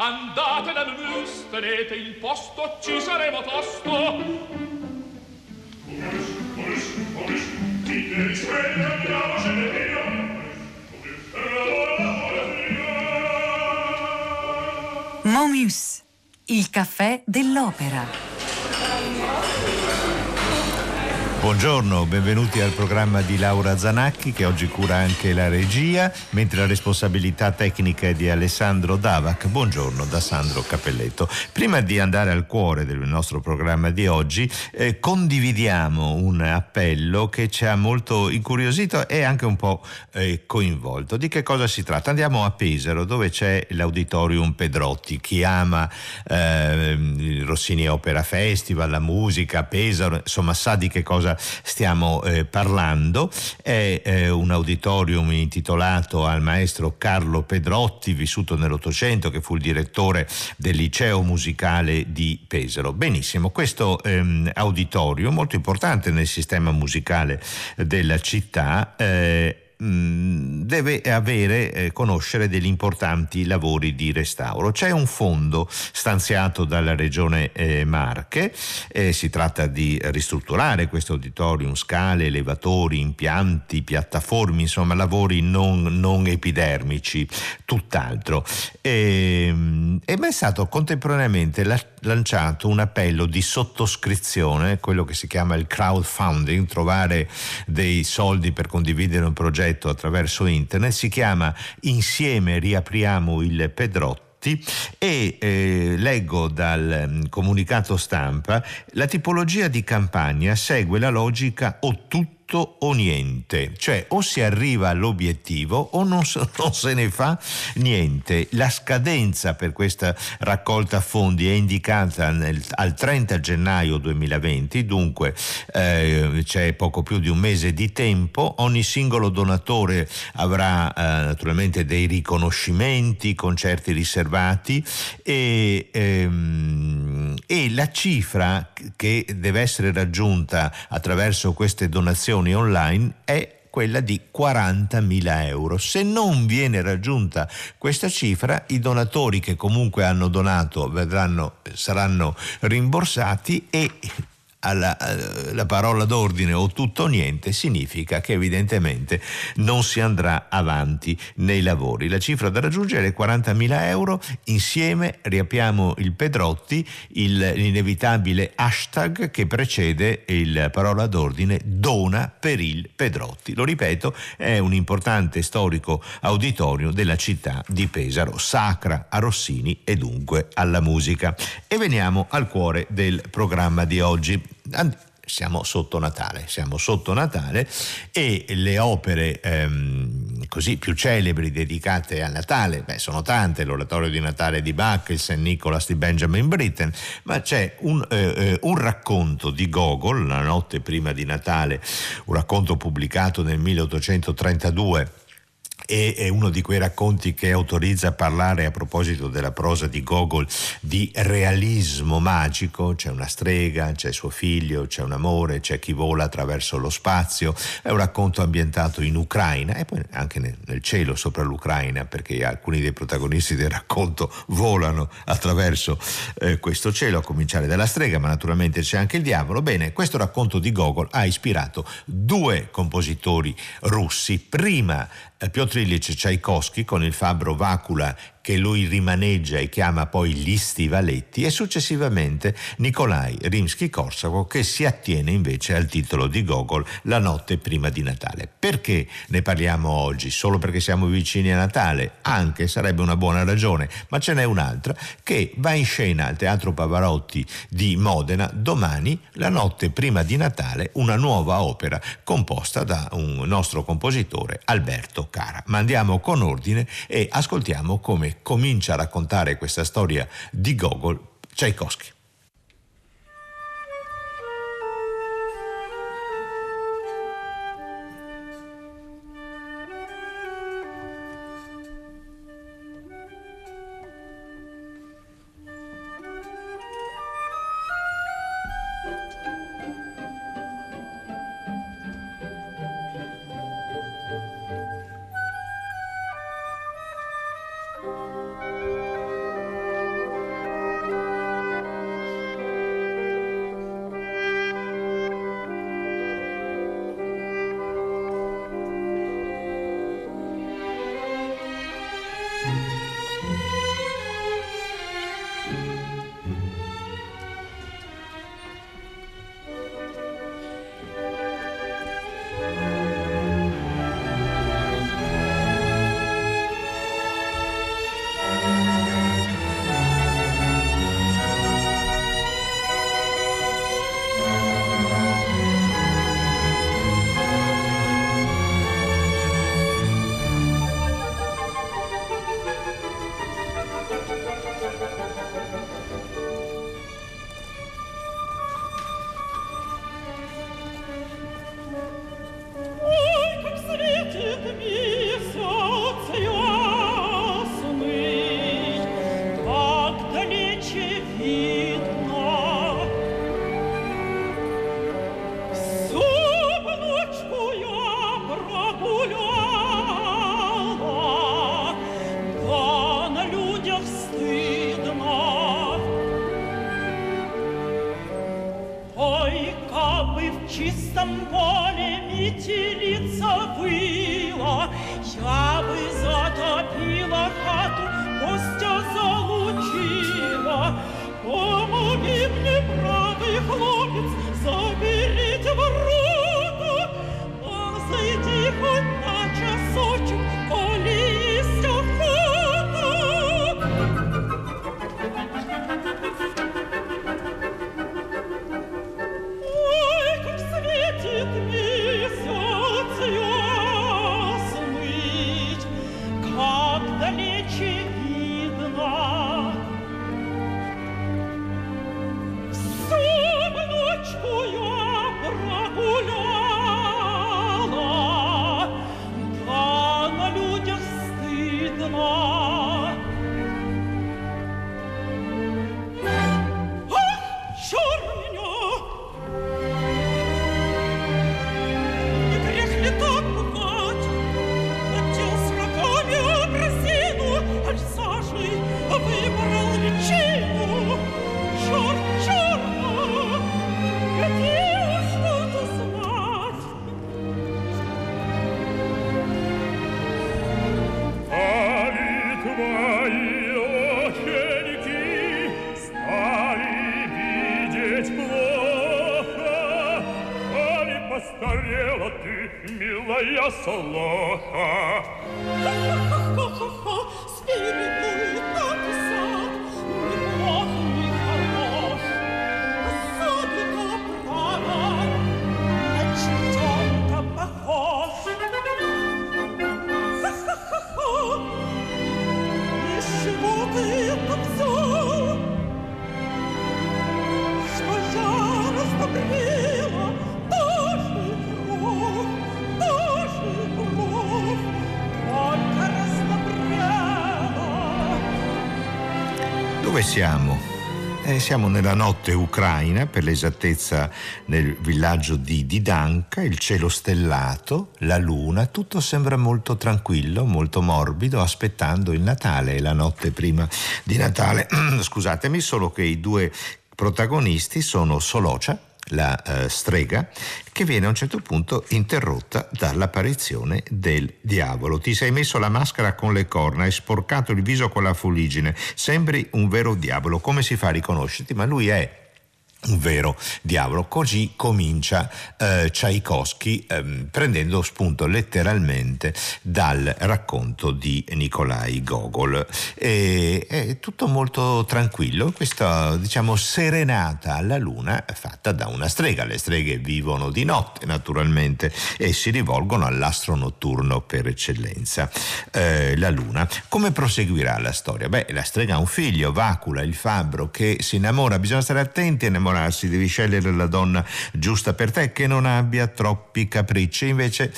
Andate dal mus, tenete il posto, ci saremo tosto. Oris, oris, oris, dite risquelle, andiamo, ce ne via. Momus, il caffè dell'opera. Buongiorno, benvenuti al programma di Laura Zanacchi che oggi cura anche la regia, mentre la responsabilità tecnica è di Alessandro Davac. Buongiorno da Sandro Cappelletto. Prima di andare al cuore del nostro programma di oggi, eh, condividiamo un appello che ci ha molto incuriosito e anche un po' eh, coinvolto. Di che cosa si tratta? Andiamo a Pesaro dove c'è l'Auditorium Pedrotti. Chi ama eh, Rossini Opera Festival, la musica, Pesaro, insomma sa di che cosa stiamo eh, parlando. È eh, un auditorium intitolato al maestro Carlo Pedrotti, vissuto nell'Ottocento, che fu il direttore del liceo musicale di Pesaro. Benissimo, questo ehm, auditorium, molto importante nel sistema musicale della città, eh, Mm, deve avere, eh, conoscere degli importanti lavori di restauro. C'è un fondo stanziato dalla regione eh, Marche, eh, si tratta di ristrutturare questo auditorium, scale, elevatori, impianti, piattaforme, insomma lavori non, non epidermici, tutt'altro. E, ehm, e è stato contemporaneamente la, lanciato un appello di sottoscrizione, quello che si chiama il crowdfunding, trovare dei soldi per condividere un progetto progetto attraverso internet, si chiama Insieme riapriamo il Pedrotti e eh, leggo dal um, comunicato stampa la tipologia di campagna segue la logica o tutto tutto o niente, cioè o si arriva all'obiettivo o non, non, se ne fa niente. La scadenza per questa raccolta fondi è indicata nel, al 30 gennaio 2020, dunque eh, c'è poco più di un mese di tempo, ogni singolo donatore avrà eh, naturalmente dei riconoscimenti, concerti riservati e, ehm, e la cifra che deve essere raggiunta attraverso queste donazioni donazioni online è quella di 40.000 euro. Se non viene raggiunta questa cifra, i donatori che comunque hanno donato vedranno, saranno rimborsati e alla, alla, parola d'ordine o tutto o niente significa che evidentemente non si andrà avanti nei lavori. La cifra da raggiungere è 40.000 euro, insieme riapiamo il Pedrotti, il, l'inevitabile hashtag che precede il parola d'ordine dona per il Pedrotti. Lo ripeto, è un importante storico auditorio della città di Pesaro, sacra a Rossini e dunque alla musica. E veniamo al cuore del programma di oggi siamo sotto Natale, siamo sotto Natale e le opere ehm, così più celebri dedicate a Natale, beh, sono tante, l'oratorio di Natale di Bach, il St. Nicholas di Benjamin Britten, ma c'è un, eh, eh, un racconto di Gogol, la notte prima di Natale, un racconto pubblicato nel 1832 e è uno di quei racconti che autorizza a parlare a proposito della prosa di Gogol di realismo magico, c'è una strega, c'è suo figlio, c'è un amore, c'è chi vola attraverso lo spazio, è un racconto ambientato in Ucraina e poi anche nel cielo sopra l'Ucraina perché alcuni dei protagonisti del racconto volano attraverso eh, questo cielo, a cominciare dalla strega, ma naturalmente c'è anche il diavolo. Bene, questo racconto di Gogol ha ispirato due compositori russi, prima Piotr Ilyich Tchaikovsky con il fabbro Vacula che lui rimaneggia e chiama poi gli stivaletti e successivamente Nikolai Rimsky-Korsakov che si attiene invece al titolo di Gogol La notte prima di Natale. Perché ne parliamo oggi? Solo perché siamo vicini a Natale? Anche sarebbe una buona ragione, ma ce n'è un'altra che va in scena al Teatro Pavarotti di Modena domani, la notte prima di Natale, una nuova opera composta da un nostro compositore Alberto Cara. Ma andiamo con ordine e ascoltiamo come comincia a raccontare questa storia di Gogol Tchaikovsky. 心光。the Lord. Siamo nella notte ucraina, per l'esattezza nel villaggio di Didanka, il cielo stellato, la luna, tutto sembra molto tranquillo, molto morbido, aspettando il Natale la notte prima di Natale. Scusatemi, solo che i due protagonisti sono Solocia, la eh, strega, che viene a un certo punto interrotta dall'apparizione del diavolo. Ti sei messo la maschera con le corna, hai sporcato il viso con la fuligine, sembri un vero diavolo. Come si fa a riconoscerti? Ma lui è un vero diavolo. Così comincia eh, Tchaikovsky ehm, prendendo spunto letteralmente dal racconto di Nikolai Gogol. E, è tutto molto tranquillo, questa diciamo serenata alla luna fatta da una strega. Le streghe vivono di notte naturalmente e si rivolgono all'astro notturno per eccellenza, eh, la luna. Come proseguirà la storia? Beh, la strega ha un figlio, Vacula, il fabbro, che si innamora, bisogna stare attenti a innamorarsi, devi scegliere la donna giusta per te che non abbia troppi capricci. Invece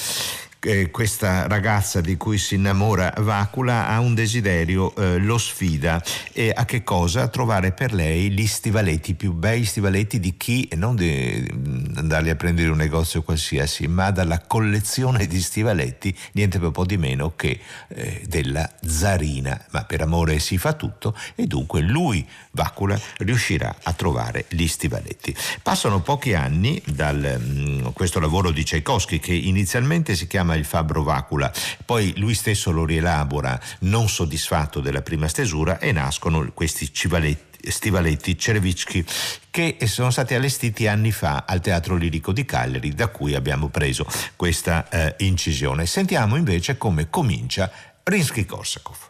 eh, questa ragazza di cui si innamora Vacula ha un desiderio, eh, lo sfida e a che cosa? A trovare per lei gli stivaletti più bei stivaletti di chi, e non di mm, andarli a prendere in un negozio qualsiasi, ma dalla collezione di stivaletti, niente per po' di meno che eh, della zarina. Ma per amore si fa tutto e dunque lui, Vacula, riuscirà a trovare gli stivaletti. Passano pochi anni da questo lavoro di Tchaikovsky che inizialmente si chiama il Fabbro Vacula, poi lui stesso lo rielabora non soddisfatto della prima stesura e nascono questi civaletti stivaletti Cerevicchi che sono stati allestiti anni fa al Teatro Lirico di Cagliari da cui abbiamo preso questa eh, incisione. Sentiamo invece come comincia Rinsky-Korsakov.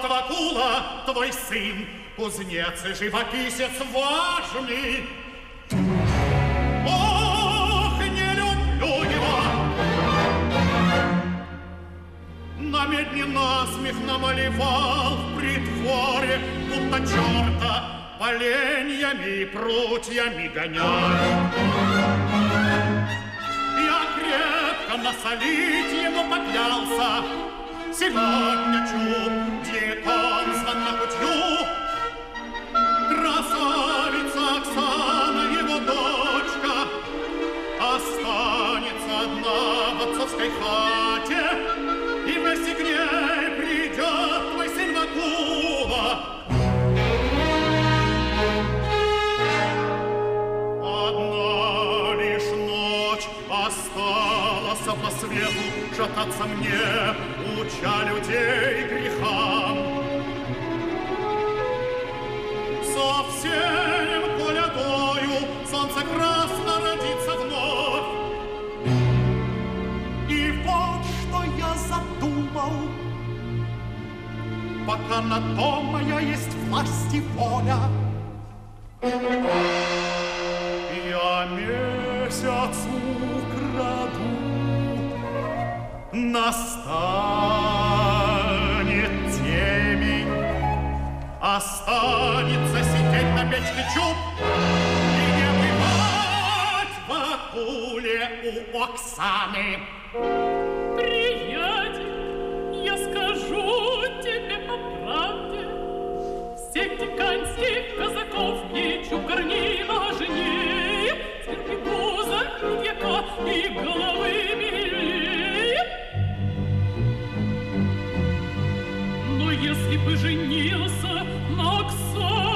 Вот Вакула, твой сын, кузнец и живописец важный. Ох, не люблю его! На медне насмех намалевал в притворе, будто черта поленьями и прутьями гоняют. Я крепко насолить ему поклялся, Сегодня чудит он звонна кутью. Красавица Оксана, его дочка, Останется одна в отцовской хате, И вместе к ней придет твой сын Вакула. Ночь осталась по свету мне, уча людей грехам. Совсем колядою солнце красно родится вновь. И вот что я задумал, Пока на то моя есть власть и воля, Оксаны. Приятель, я скажу тебе по правде, Всех диканских казаков и чукарни важнее, Терпи пузо, века и головы милее. Но если бы женился на Оксане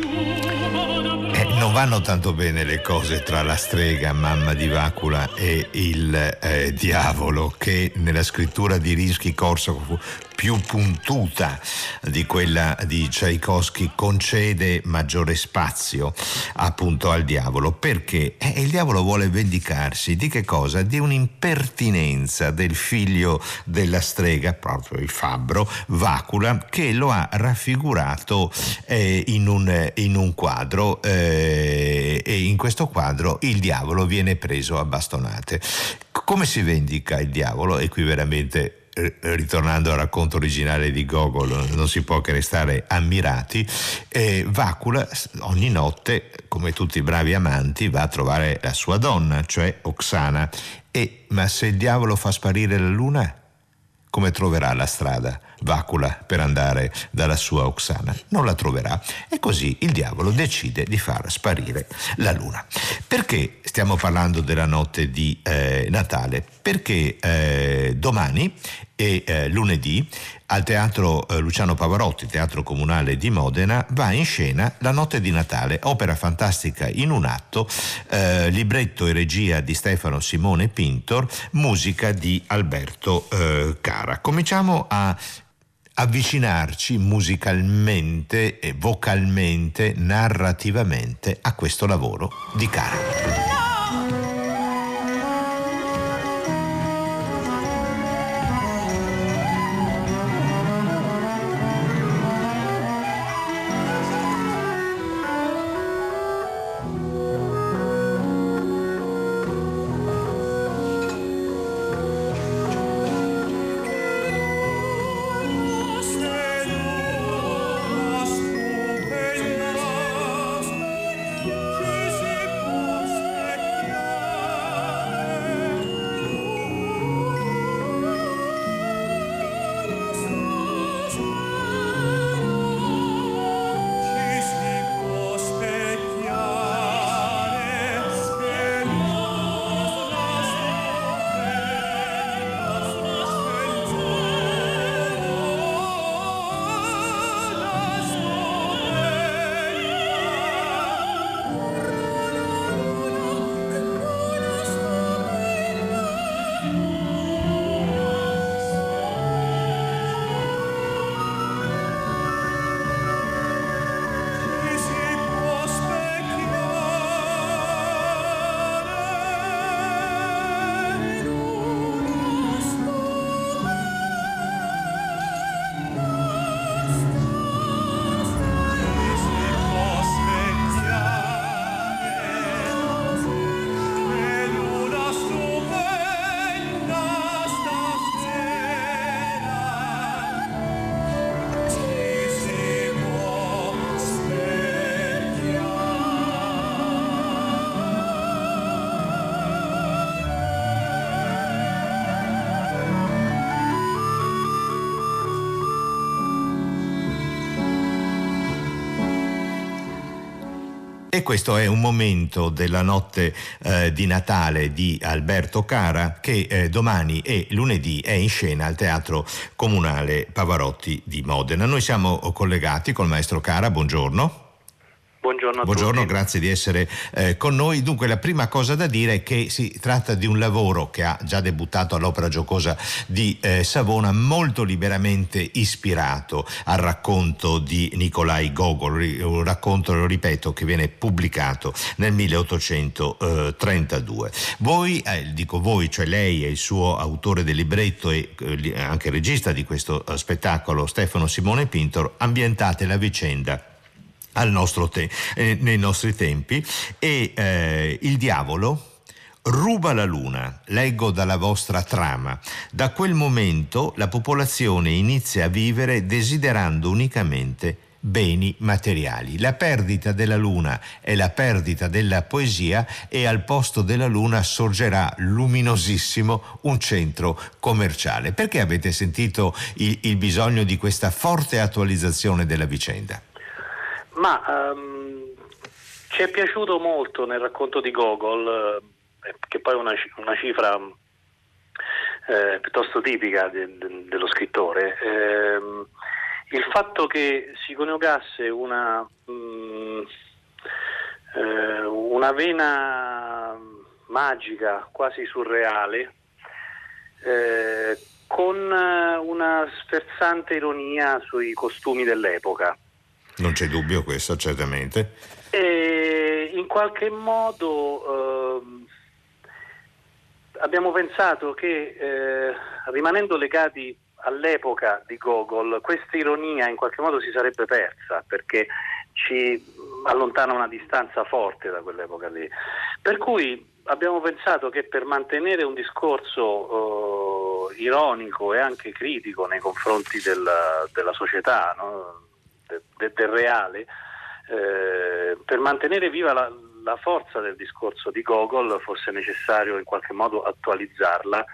Eh, non vanno tanto bene le cose tra la strega, mamma di Vacula, e il eh, diavolo, che nella scrittura di Rinsky-Korsakov più puntuta di quella di Tchaikovsky concede maggiore spazio appunto al diavolo perché eh, il diavolo vuole vendicarsi di che cosa? Di un'impertinenza del figlio della strega, proprio il fabbro, Vacula, che lo ha raffigurato eh, in, un, in un quadro eh, e in questo quadro il diavolo viene preso a bastonate. Come si vendica il diavolo? E qui veramente eh, ritornando al racconto originale di Gogol, non si può che restare ammirati, eh, Vacula ogni notte, come tutti i bravi amanti, va a trovare la sua donna, cioè Oksana. E, ma se il diavolo fa sparire la luna, come troverà la strada Vacula per andare dalla sua Oksana? Non la troverà e così il diavolo decide di far sparire la luna. Perché stiamo parlando della notte di eh, Natale? Perché eh, domani e eh, lunedì al teatro eh, Luciano Pavarotti, teatro comunale di Modena, va in scena La notte di Natale, opera fantastica in un atto, eh, libretto e regia di Stefano Simone Pintor, musica di Alberto eh, Cara. Cominciamo a avvicinarci musicalmente e vocalmente, narrativamente a questo lavoro di Cara. E questo è un momento della notte eh, di Natale di Alberto Cara che eh, domani e lunedì è in scena al Teatro Comunale Pavarotti di Modena. Noi siamo collegati col maestro Cara, buongiorno. Buongiorno a Buongiorno, grazie di essere eh, con noi. Dunque, la prima cosa da dire è che si tratta di un lavoro che ha già debuttato all'Opera Giocosa di eh, Savona, molto liberamente ispirato al racconto di Nikolai Gogol, un racconto, lo ripeto, che viene pubblicato nel 1832. Voi, eh, dico voi, cioè lei e il suo autore del libretto e eh, anche regista di questo eh, spettacolo, Stefano Simone Pintor, ambientate la vicenda te- eh, nei nostri tempi e eh, il diavolo ruba la luna, leggo dalla vostra trama. Da quel momento la popolazione inizia a vivere desiderando unicamente beni materiali. La perdita della luna è la perdita della poesia e al posto della luna sorgerà luminosissimo un centro commerciale. Perché avete sentito il, il bisogno di questa forte attualizzazione della vicenda? Ma ehm, ci è piaciuto molto nel racconto di Gogol, eh, che poi è una, una cifra eh, piuttosto tipica de- de- dello scrittore, ehm, il fatto che si coniugasse una, mm, eh, una vena magica, quasi surreale, eh, con eh, una sferzante ironia sui costumi dell'epoca. Non c'è dubbio questo, certamente. E in qualche modo ehm, abbiamo pensato che eh, rimanendo legati all'epoca di Gogol, questa ironia in qualche modo si sarebbe persa perché ci allontana una distanza forte da quell'epoca lì. Per cui abbiamo pensato che per mantenere un discorso eh, ironico e anche critico nei confronti della, della società, no? De- de- del reale, eh, per mantenere viva la, la forza del discorso di Gogol fosse necessario in qualche modo attualizzarla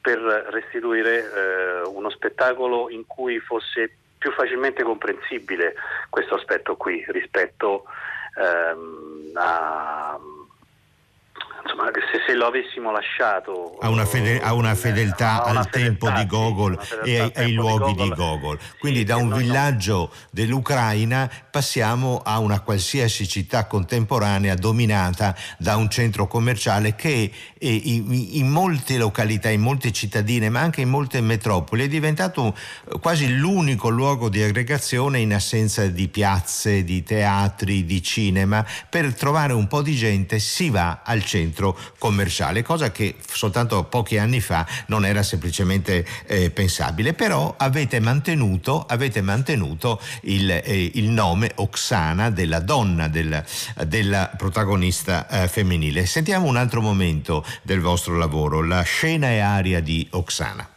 per restituire eh, uno spettacolo in cui fosse più facilmente comprensibile questo aspetto qui rispetto ehm, a se, lo avessimo lasciato Ha una, fede- ha una eh, fedeltà ha una al tempo di Gogol una e ai, ai luoghi di Gogol. Quindi Sì, da un villaggio dell'Ucraina passiamo a una qualsiasi città contemporanea dominata da un centro commerciale che eh, in, in molte località, in molte cittadine, ma anche in molte metropoli è diventato eh, quasi l'unico luogo di aggregazione in assenza di piazze, di teatri, di cinema. Per trovare un po' di gente si va al centro commerciale, cosa che soltanto pochi anni fa non era semplicemente eh, pensabile. Però avete mantenuto, avete mantenuto il, eh, il nome Oksana della donna del- della protagonista eh, femminile. Sentiamo un altro momento del vostro lavoro, la scena e aria di Oksana.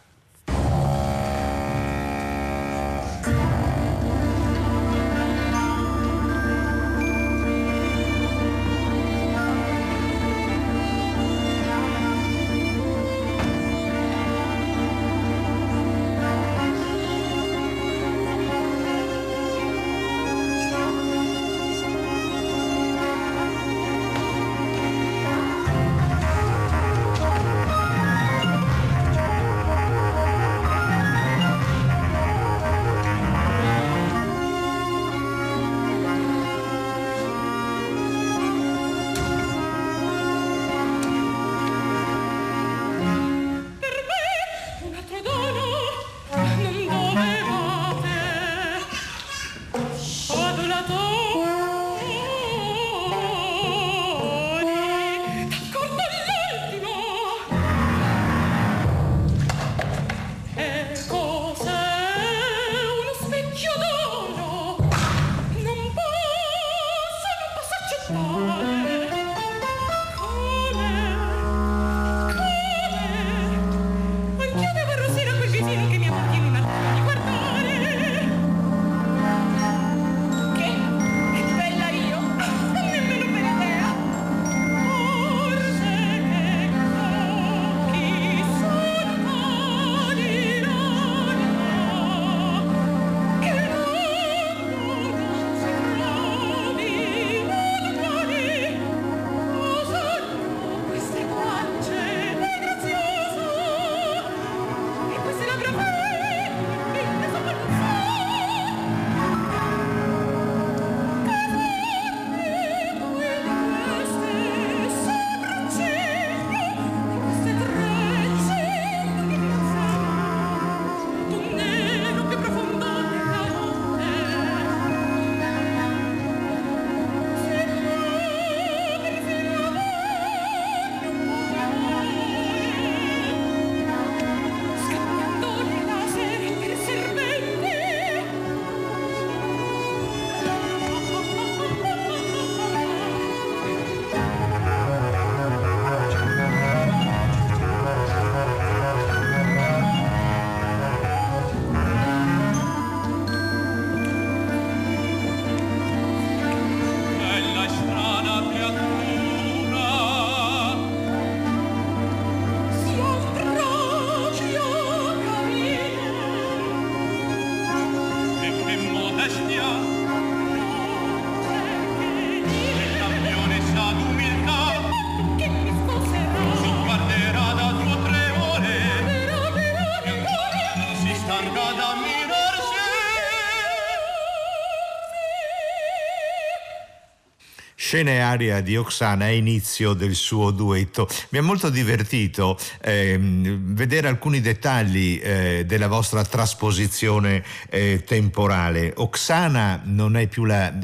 Scena e aria di Oksana a inizio del suo duetto. Mi ha molto divertito ehm, vedere alcuni dettagli eh, della vostra trasposizione eh, temporale. Oksana non è più la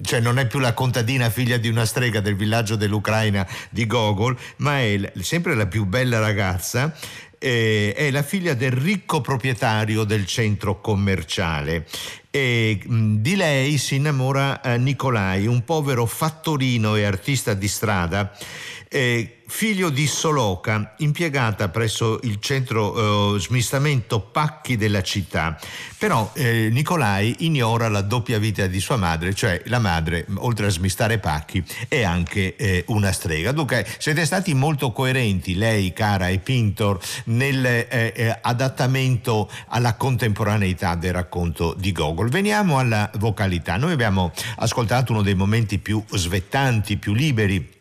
cioè non è più la contadina figlia di una strega del villaggio dell'Ucraina di Gogol, ma è sempre la più bella ragazza eh, è la figlia del ricco proprietario del centro commerciale e mh, di lei si innamora eh, Nicolai, un povero fattorino e artista di strada eh, figlio di Soloca, impiegata presso il centro eh, smistamento pacchi della città. Però eh, Nicolai ignora la doppia vita di sua madre, cioè la madre, oltre a smistare pacchi, è anche eh, una strega. Dunque siete stati molto coerenti, lei, Cara e Pintor, nell'adattamento eh, alla contemporaneità del racconto di Gogol. Veniamo alla vocalità. Noi abbiamo ascoltato uno dei momenti più svettanti, più liberi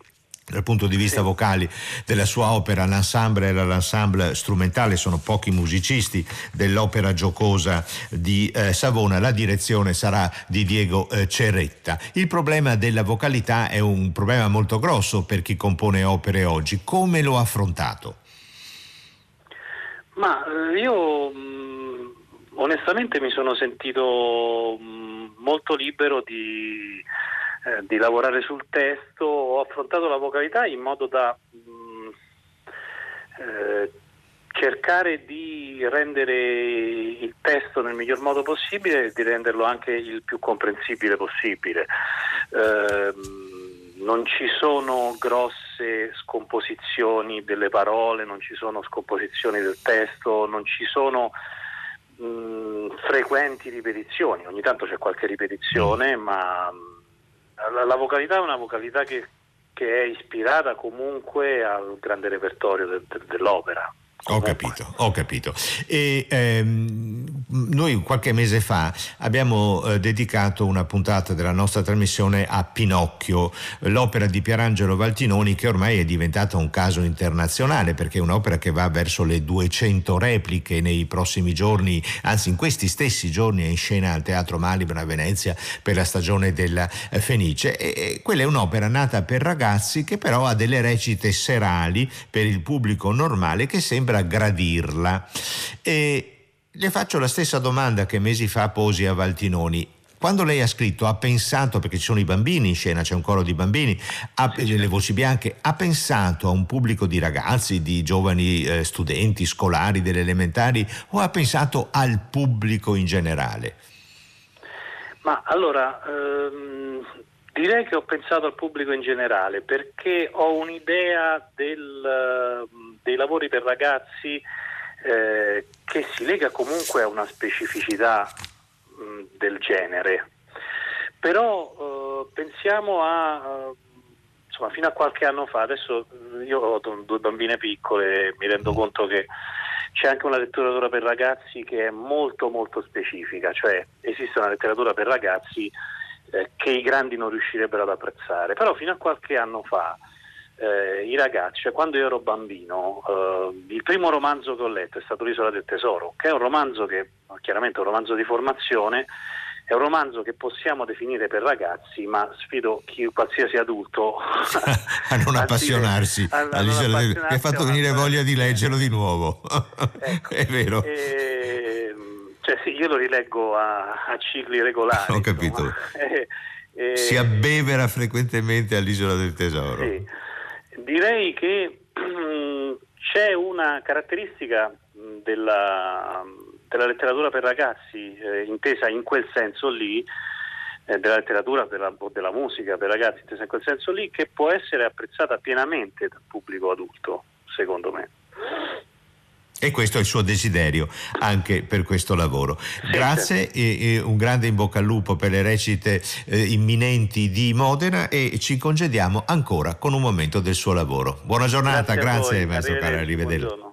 dal punto di vista vocali della sua opera, l'ensemble era l'ensemble strumentale, sono pochi musicisti dell'opera giocosa di eh, Savona, la direzione sarà di Diego eh, Ceretta. Il problema della vocalità è un problema molto grosso per chi compone opere oggi, come lo ha affrontato? Ma eh, io mh, mm, onestamente mi sono sentito mh, mm, molto libero di eh, di lavorare sul testo, ho affrontato la vocalità in modo da mm, eh, cercare di rendere il testo nel miglior modo possibile e di renderlo anche il più comprensibile possibile. Eh, non ci sono grosse scomposizioni delle parole, non ci sono scomposizioni del testo, non ci sono mh, mm, frequenti ripetizioni, ogni tanto c'è qualche ripetizione, ma la, la vocalità è una vocalità che, che, è ispirata comunque al grande repertorio de, de, dell'opera. Ho capito, ho capito. E, ehm, noi qualche mese fa abbiamo eh, dedicato una puntata della nostra trasmissione a Pinocchio, l'opera di Pierangelo Valtinoni che ormai è diventata un caso internazionale perché è un'opera che va verso le 200 repliche nei prossimi giorni, anzi in questi stessi giorni è in scena al Teatro Malibra a Venezia per la stagione della eh, Fenice. E, e quella è un'opera nata per ragazzi che però ha delle recite serali per il pubblico normale che sembra gradirla. E le faccio la stessa domanda che mesi fa posi a Valtinoni. Quando lei ha scritto, ha pensato, perché ci sono i bambini in scena, c'è un coro di bambini, ha, le voci bianche, ha pensato a un pubblico di ragazzi, di giovani eh, studenti, scolari delle elementari o ha pensato al pubblico in generale? Ma allora, ehm, direi che ho pensato al pubblico in generale perché ho un'idea del dei lavori per ragazzi eh, che si lega comunque a una specificità mh, del genere. Però eh, pensiamo a, insomma, fino a qualche anno fa, adesso io ho due bambine piccole e mi rendo conto che c'è anche una letteratura per ragazzi che è molto molto specifica, cioè esiste una letteratura per ragazzi eh, che i grandi non riuscirebbero ad apprezzare, però fino a qualche anno fa eh, i ragazzi, cioè quando io ero bambino, eh, il primo romanzo che ho letto è stato L'isola del tesoro, che è un romanzo che chiaramente è un romanzo di formazione, è un romanzo che possiamo definire per ragazzi, ma sfido chi, qualsiasi adulto a non appassionarsi a, del tesoro, mi ha fatto venire voglia di leggerlo di nuovo. ecco, è vero. E, cioè, sì, io lo rileggo a, a cicli regolari. Ho capito. E, e, si abbevera frequentemente all'isola del tesoro. Sì. Direi che c'è una caratteristica della, della letteratura per ragazzi, eh, intesa in quel senso lì, eh, della letteratura della, o della musica per ragazzi, intesa in quel senso lì, che può essere apprezzata pienamente dal pubblico adulto, secondo me. E questo è il suo desiderio anche per questo lavoro. Grazie e, e un grande in bocca al lupo per le recite eh, imminenti di Modena e ci congediamo ancora con un momento del suo lavoro. Buona giornata, grazie, grazie maestro caro, arrivederci. Buongiorno.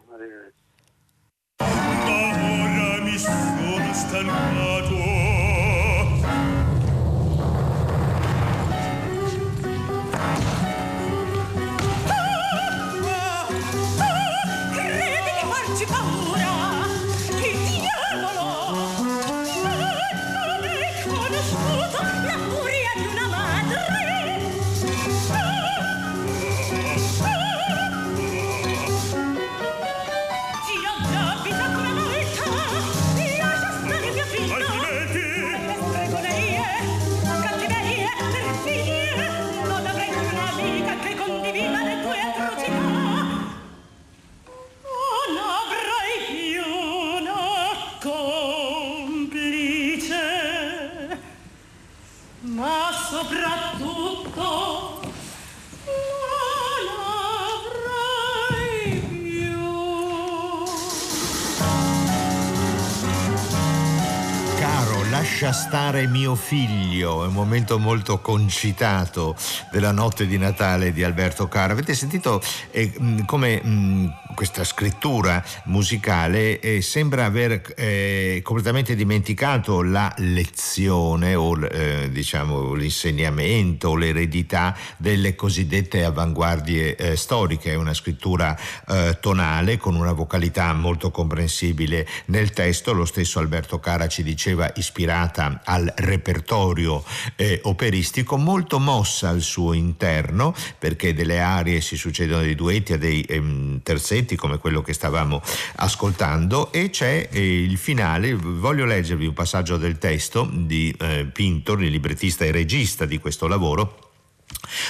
Stare mio figlio, è un momento molto concitato della notte di Natale di Alberto Caro. Avete sentito eh, mh, come mh, questa scrittura musicale eh, sembra aver eh, completamente dimenticato la lezione o eh, diciamo l'insegnamento l'eredità delle cosiddette avanguardie eh, storiche. È una scrittura eh, tonale con una vocalità molto comprensibile nel testo. Lo stesso Alberto Cara ci diceva ispirata al repertorio eh, operistico, molto mossa al suo interno perché delle arie si succedono dei duetti a dei ehm, terzetti come quello che stavamo ascoltando e c'è eh, il finale, voglio leggervi un passaggio del testo di eh, Pintor, il librettista e regista di questo lavoro.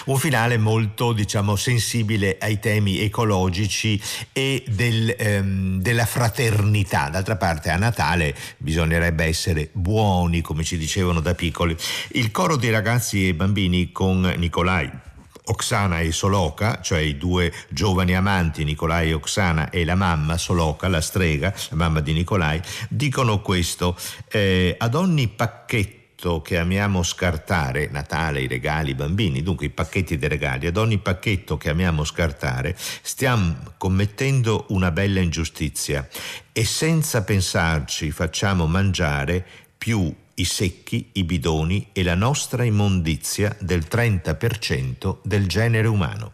Un finale molto, diciamo, sensibile ai temi ecologici e del, ehm, della fraternità. D'altra parte, a Natale bisognerebbe essere buoni, come ci dicevano da piccoli. Il coro di ragazzi e bambini con Nicolai Oksana e Soloka, cioè i due giovani amanti, Nicolai e Oksana, e la mamma Soloka, la strega, la mamma di Nicolai, dicono questo: eh, ad ogni pacchetto che amiamo scartare, Natale, i regali, i bambini, dunque i pacchetti dei regali, ad ogni pacchetto che amiamo scartare, stiamo commettendo una bella ingiustizia e senza pensarci facciamo mangiare più i secchi, i bidoni e la nostra immondizia del 30% del genere umano.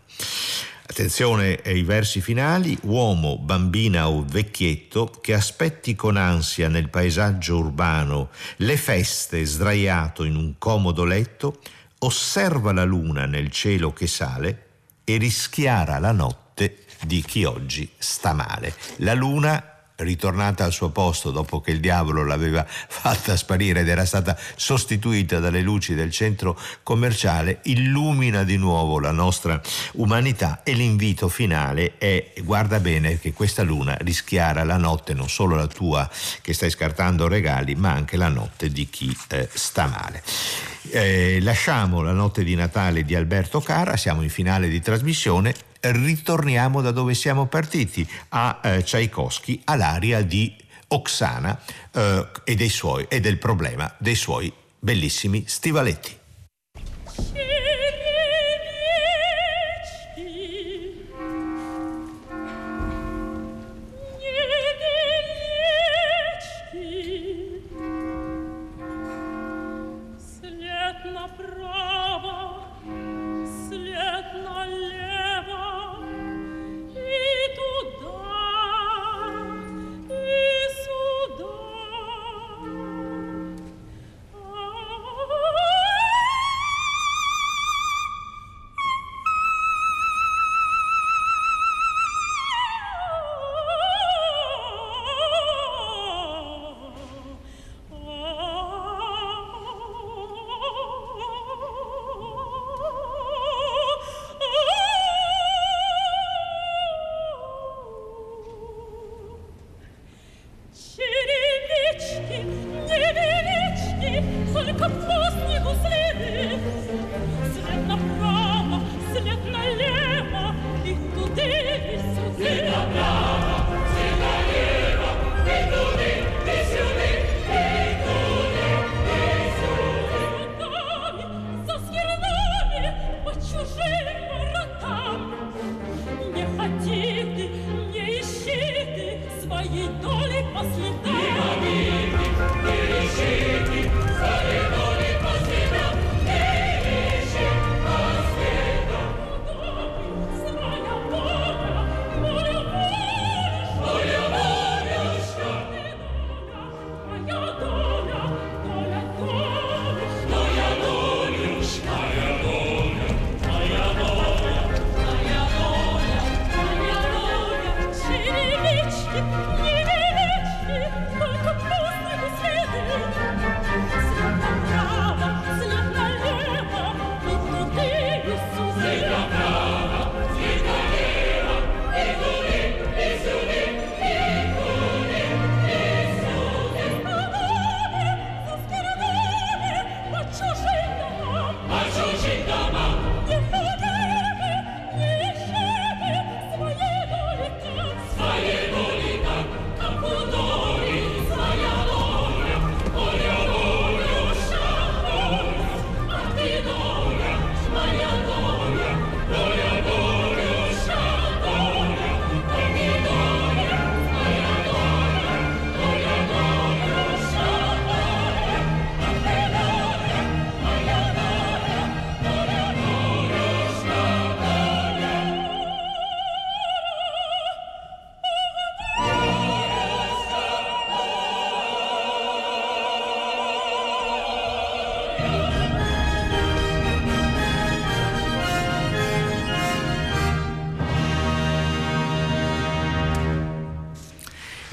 Attenzione ai versi finali, uomo, bambina o vecchietto che aspetti con ansia nel paesaggio urbano le feste sdraiato in un comodo letto, osserva la luna nel cielo che sale e rischiara la notte di chi oggi sta male. La luna ritornata al suo posto dopo che il diavolo l'aveva fatta sparire ed era stata sostituita dalle luci del centro commerciale, illumina di nuovo la nostra umanità e l'invito finale è guarda bene che questa luna rischiara la notte, non solo la tua che stai scartando regali, ma anche la notte di chi eh, sta male. Eh, lasciamo la notte di Natale di Alberto Cara, siamo in finale di trasmissione, ritorniamo da dove siamo partiti, a eh, Tchaikovsky, all'aria di Oksana eh, e, suoi, e, del problema dei suoi bellissimi stivaletti. Sì.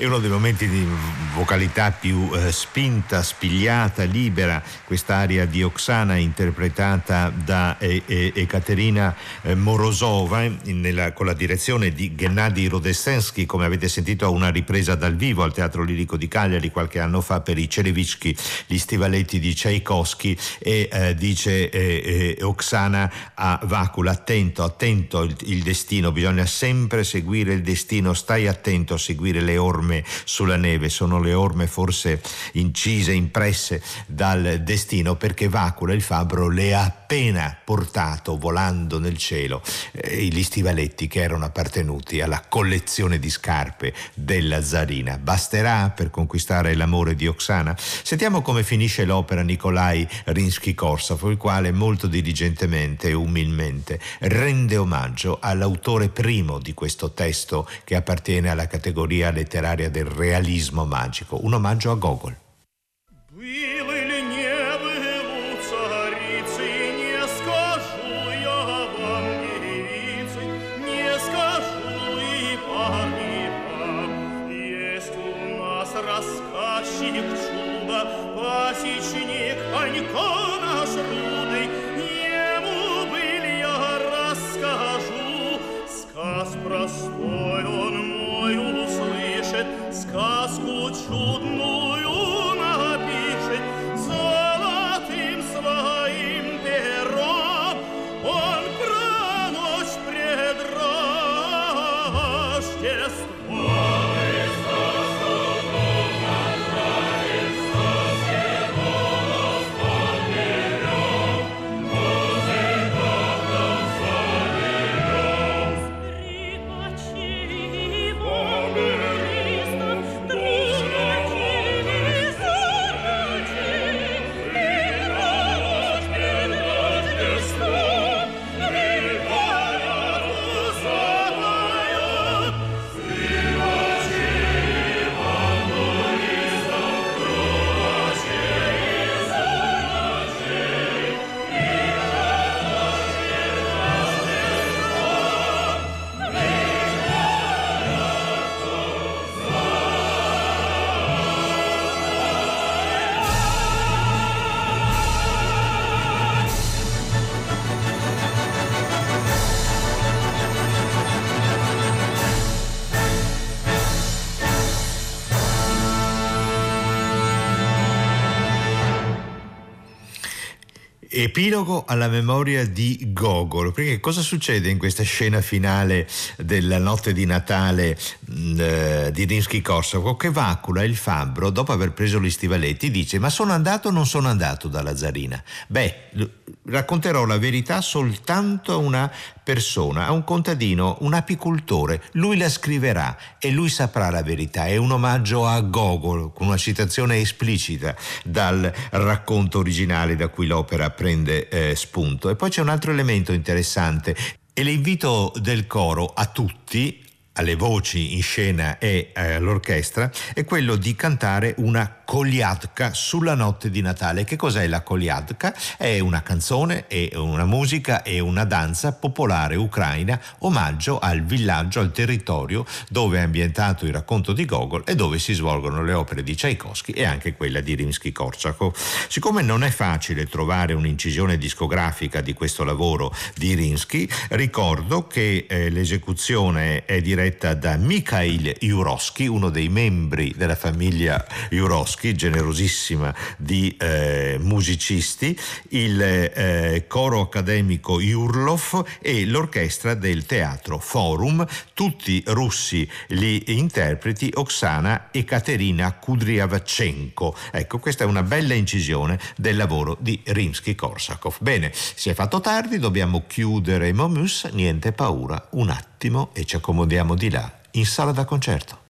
È uno dei momenti di vocalità più eh, spinta, spigliata, libera, quest'aria di Oksana interpretata da eh, eh, Ekaterina eh, Morozova nella, con la direzione di Gennady Rodestensky, come avete sentito a una ripresa dal vivo al Teatro Lirico di Cagliari qualche anno fa per i Cerevicchi, gli stivaletti di Tchaikovsky e eh, dice eh, Oksana a Vacula, attento, attento il, il destino, bisogna sempre seguire il destino, stai attento a seguire le orme sulla neve, sono le orme forse incise, impresse dal destino, perché Vacula, il fabbro, le ha appena portato volando nel cielo eh, gli stivaletti che erano appartenuti alla collezione di scarpe della zarina. Basterà per conquistare l'amore di Oksana? Sentiamo come finisce l'opera Nikolai Rinsky-Korsakov, il quale molto diligentemente e umilmente rende omaggio all'autore primo di questo testo che appartiene alla categoria letteraria del realismo magico, un omaggio a Gogol. Epilogo alla memoria di Gogol, perché cosa succede in questa scena finale della notte di Natale mh, eh, di Rimsky-Korsakov? Che Vacula, il fabbro, dopo aver preso gli stivaletti, dice ma sono andato o non sono andato dalla zarina? Beh, racconterò la verità soltanto a una persona, a un contadino, un apicoltore. Lui la scriverà e lui saprà la verità. È un omaggio a Gogol, con una citazione esplicita dal racconto originale da cui l'opera prende eh, spunto. E poi c'è un altro elemento interessante. E l'invito del coro a tutti, alle voci in scena e eh, all'orchestra, è quello di cantare una Koliadka sulla notte di Natale. Che cos'è la Koliadka? È una canzone, è una musica e una danza popolare ucraina, omaggio al villaggio, al territorio dove è ambientato il racconto di Gogol e dove si svolgono le opere di Tchaikovsky e anche quella di Rimsky-Korsakov. Siccome non è facile trovare un'incisione discografica di questo lavoro di Rimsky, ricordo che eh, l'esecuzione è diretta da Mikhail Jurovsky, uno dei membri della famiglia Jurovsky Tchaikovsky, generosissima di eh, musicisti, il eh, coro accademico Jurlov e l'orchestra del teatro Forum, tutti russi gli interpreti Oksana e Katerina Kudryavchenko. Ecco, questa è una bella incisione del lavoro di Rimsky-Korsakov. Bene, si è fatto tardi, dobbiamo chiudere Momus, niente paura, un attimo e ci accomodiamo di là in sala da concerto.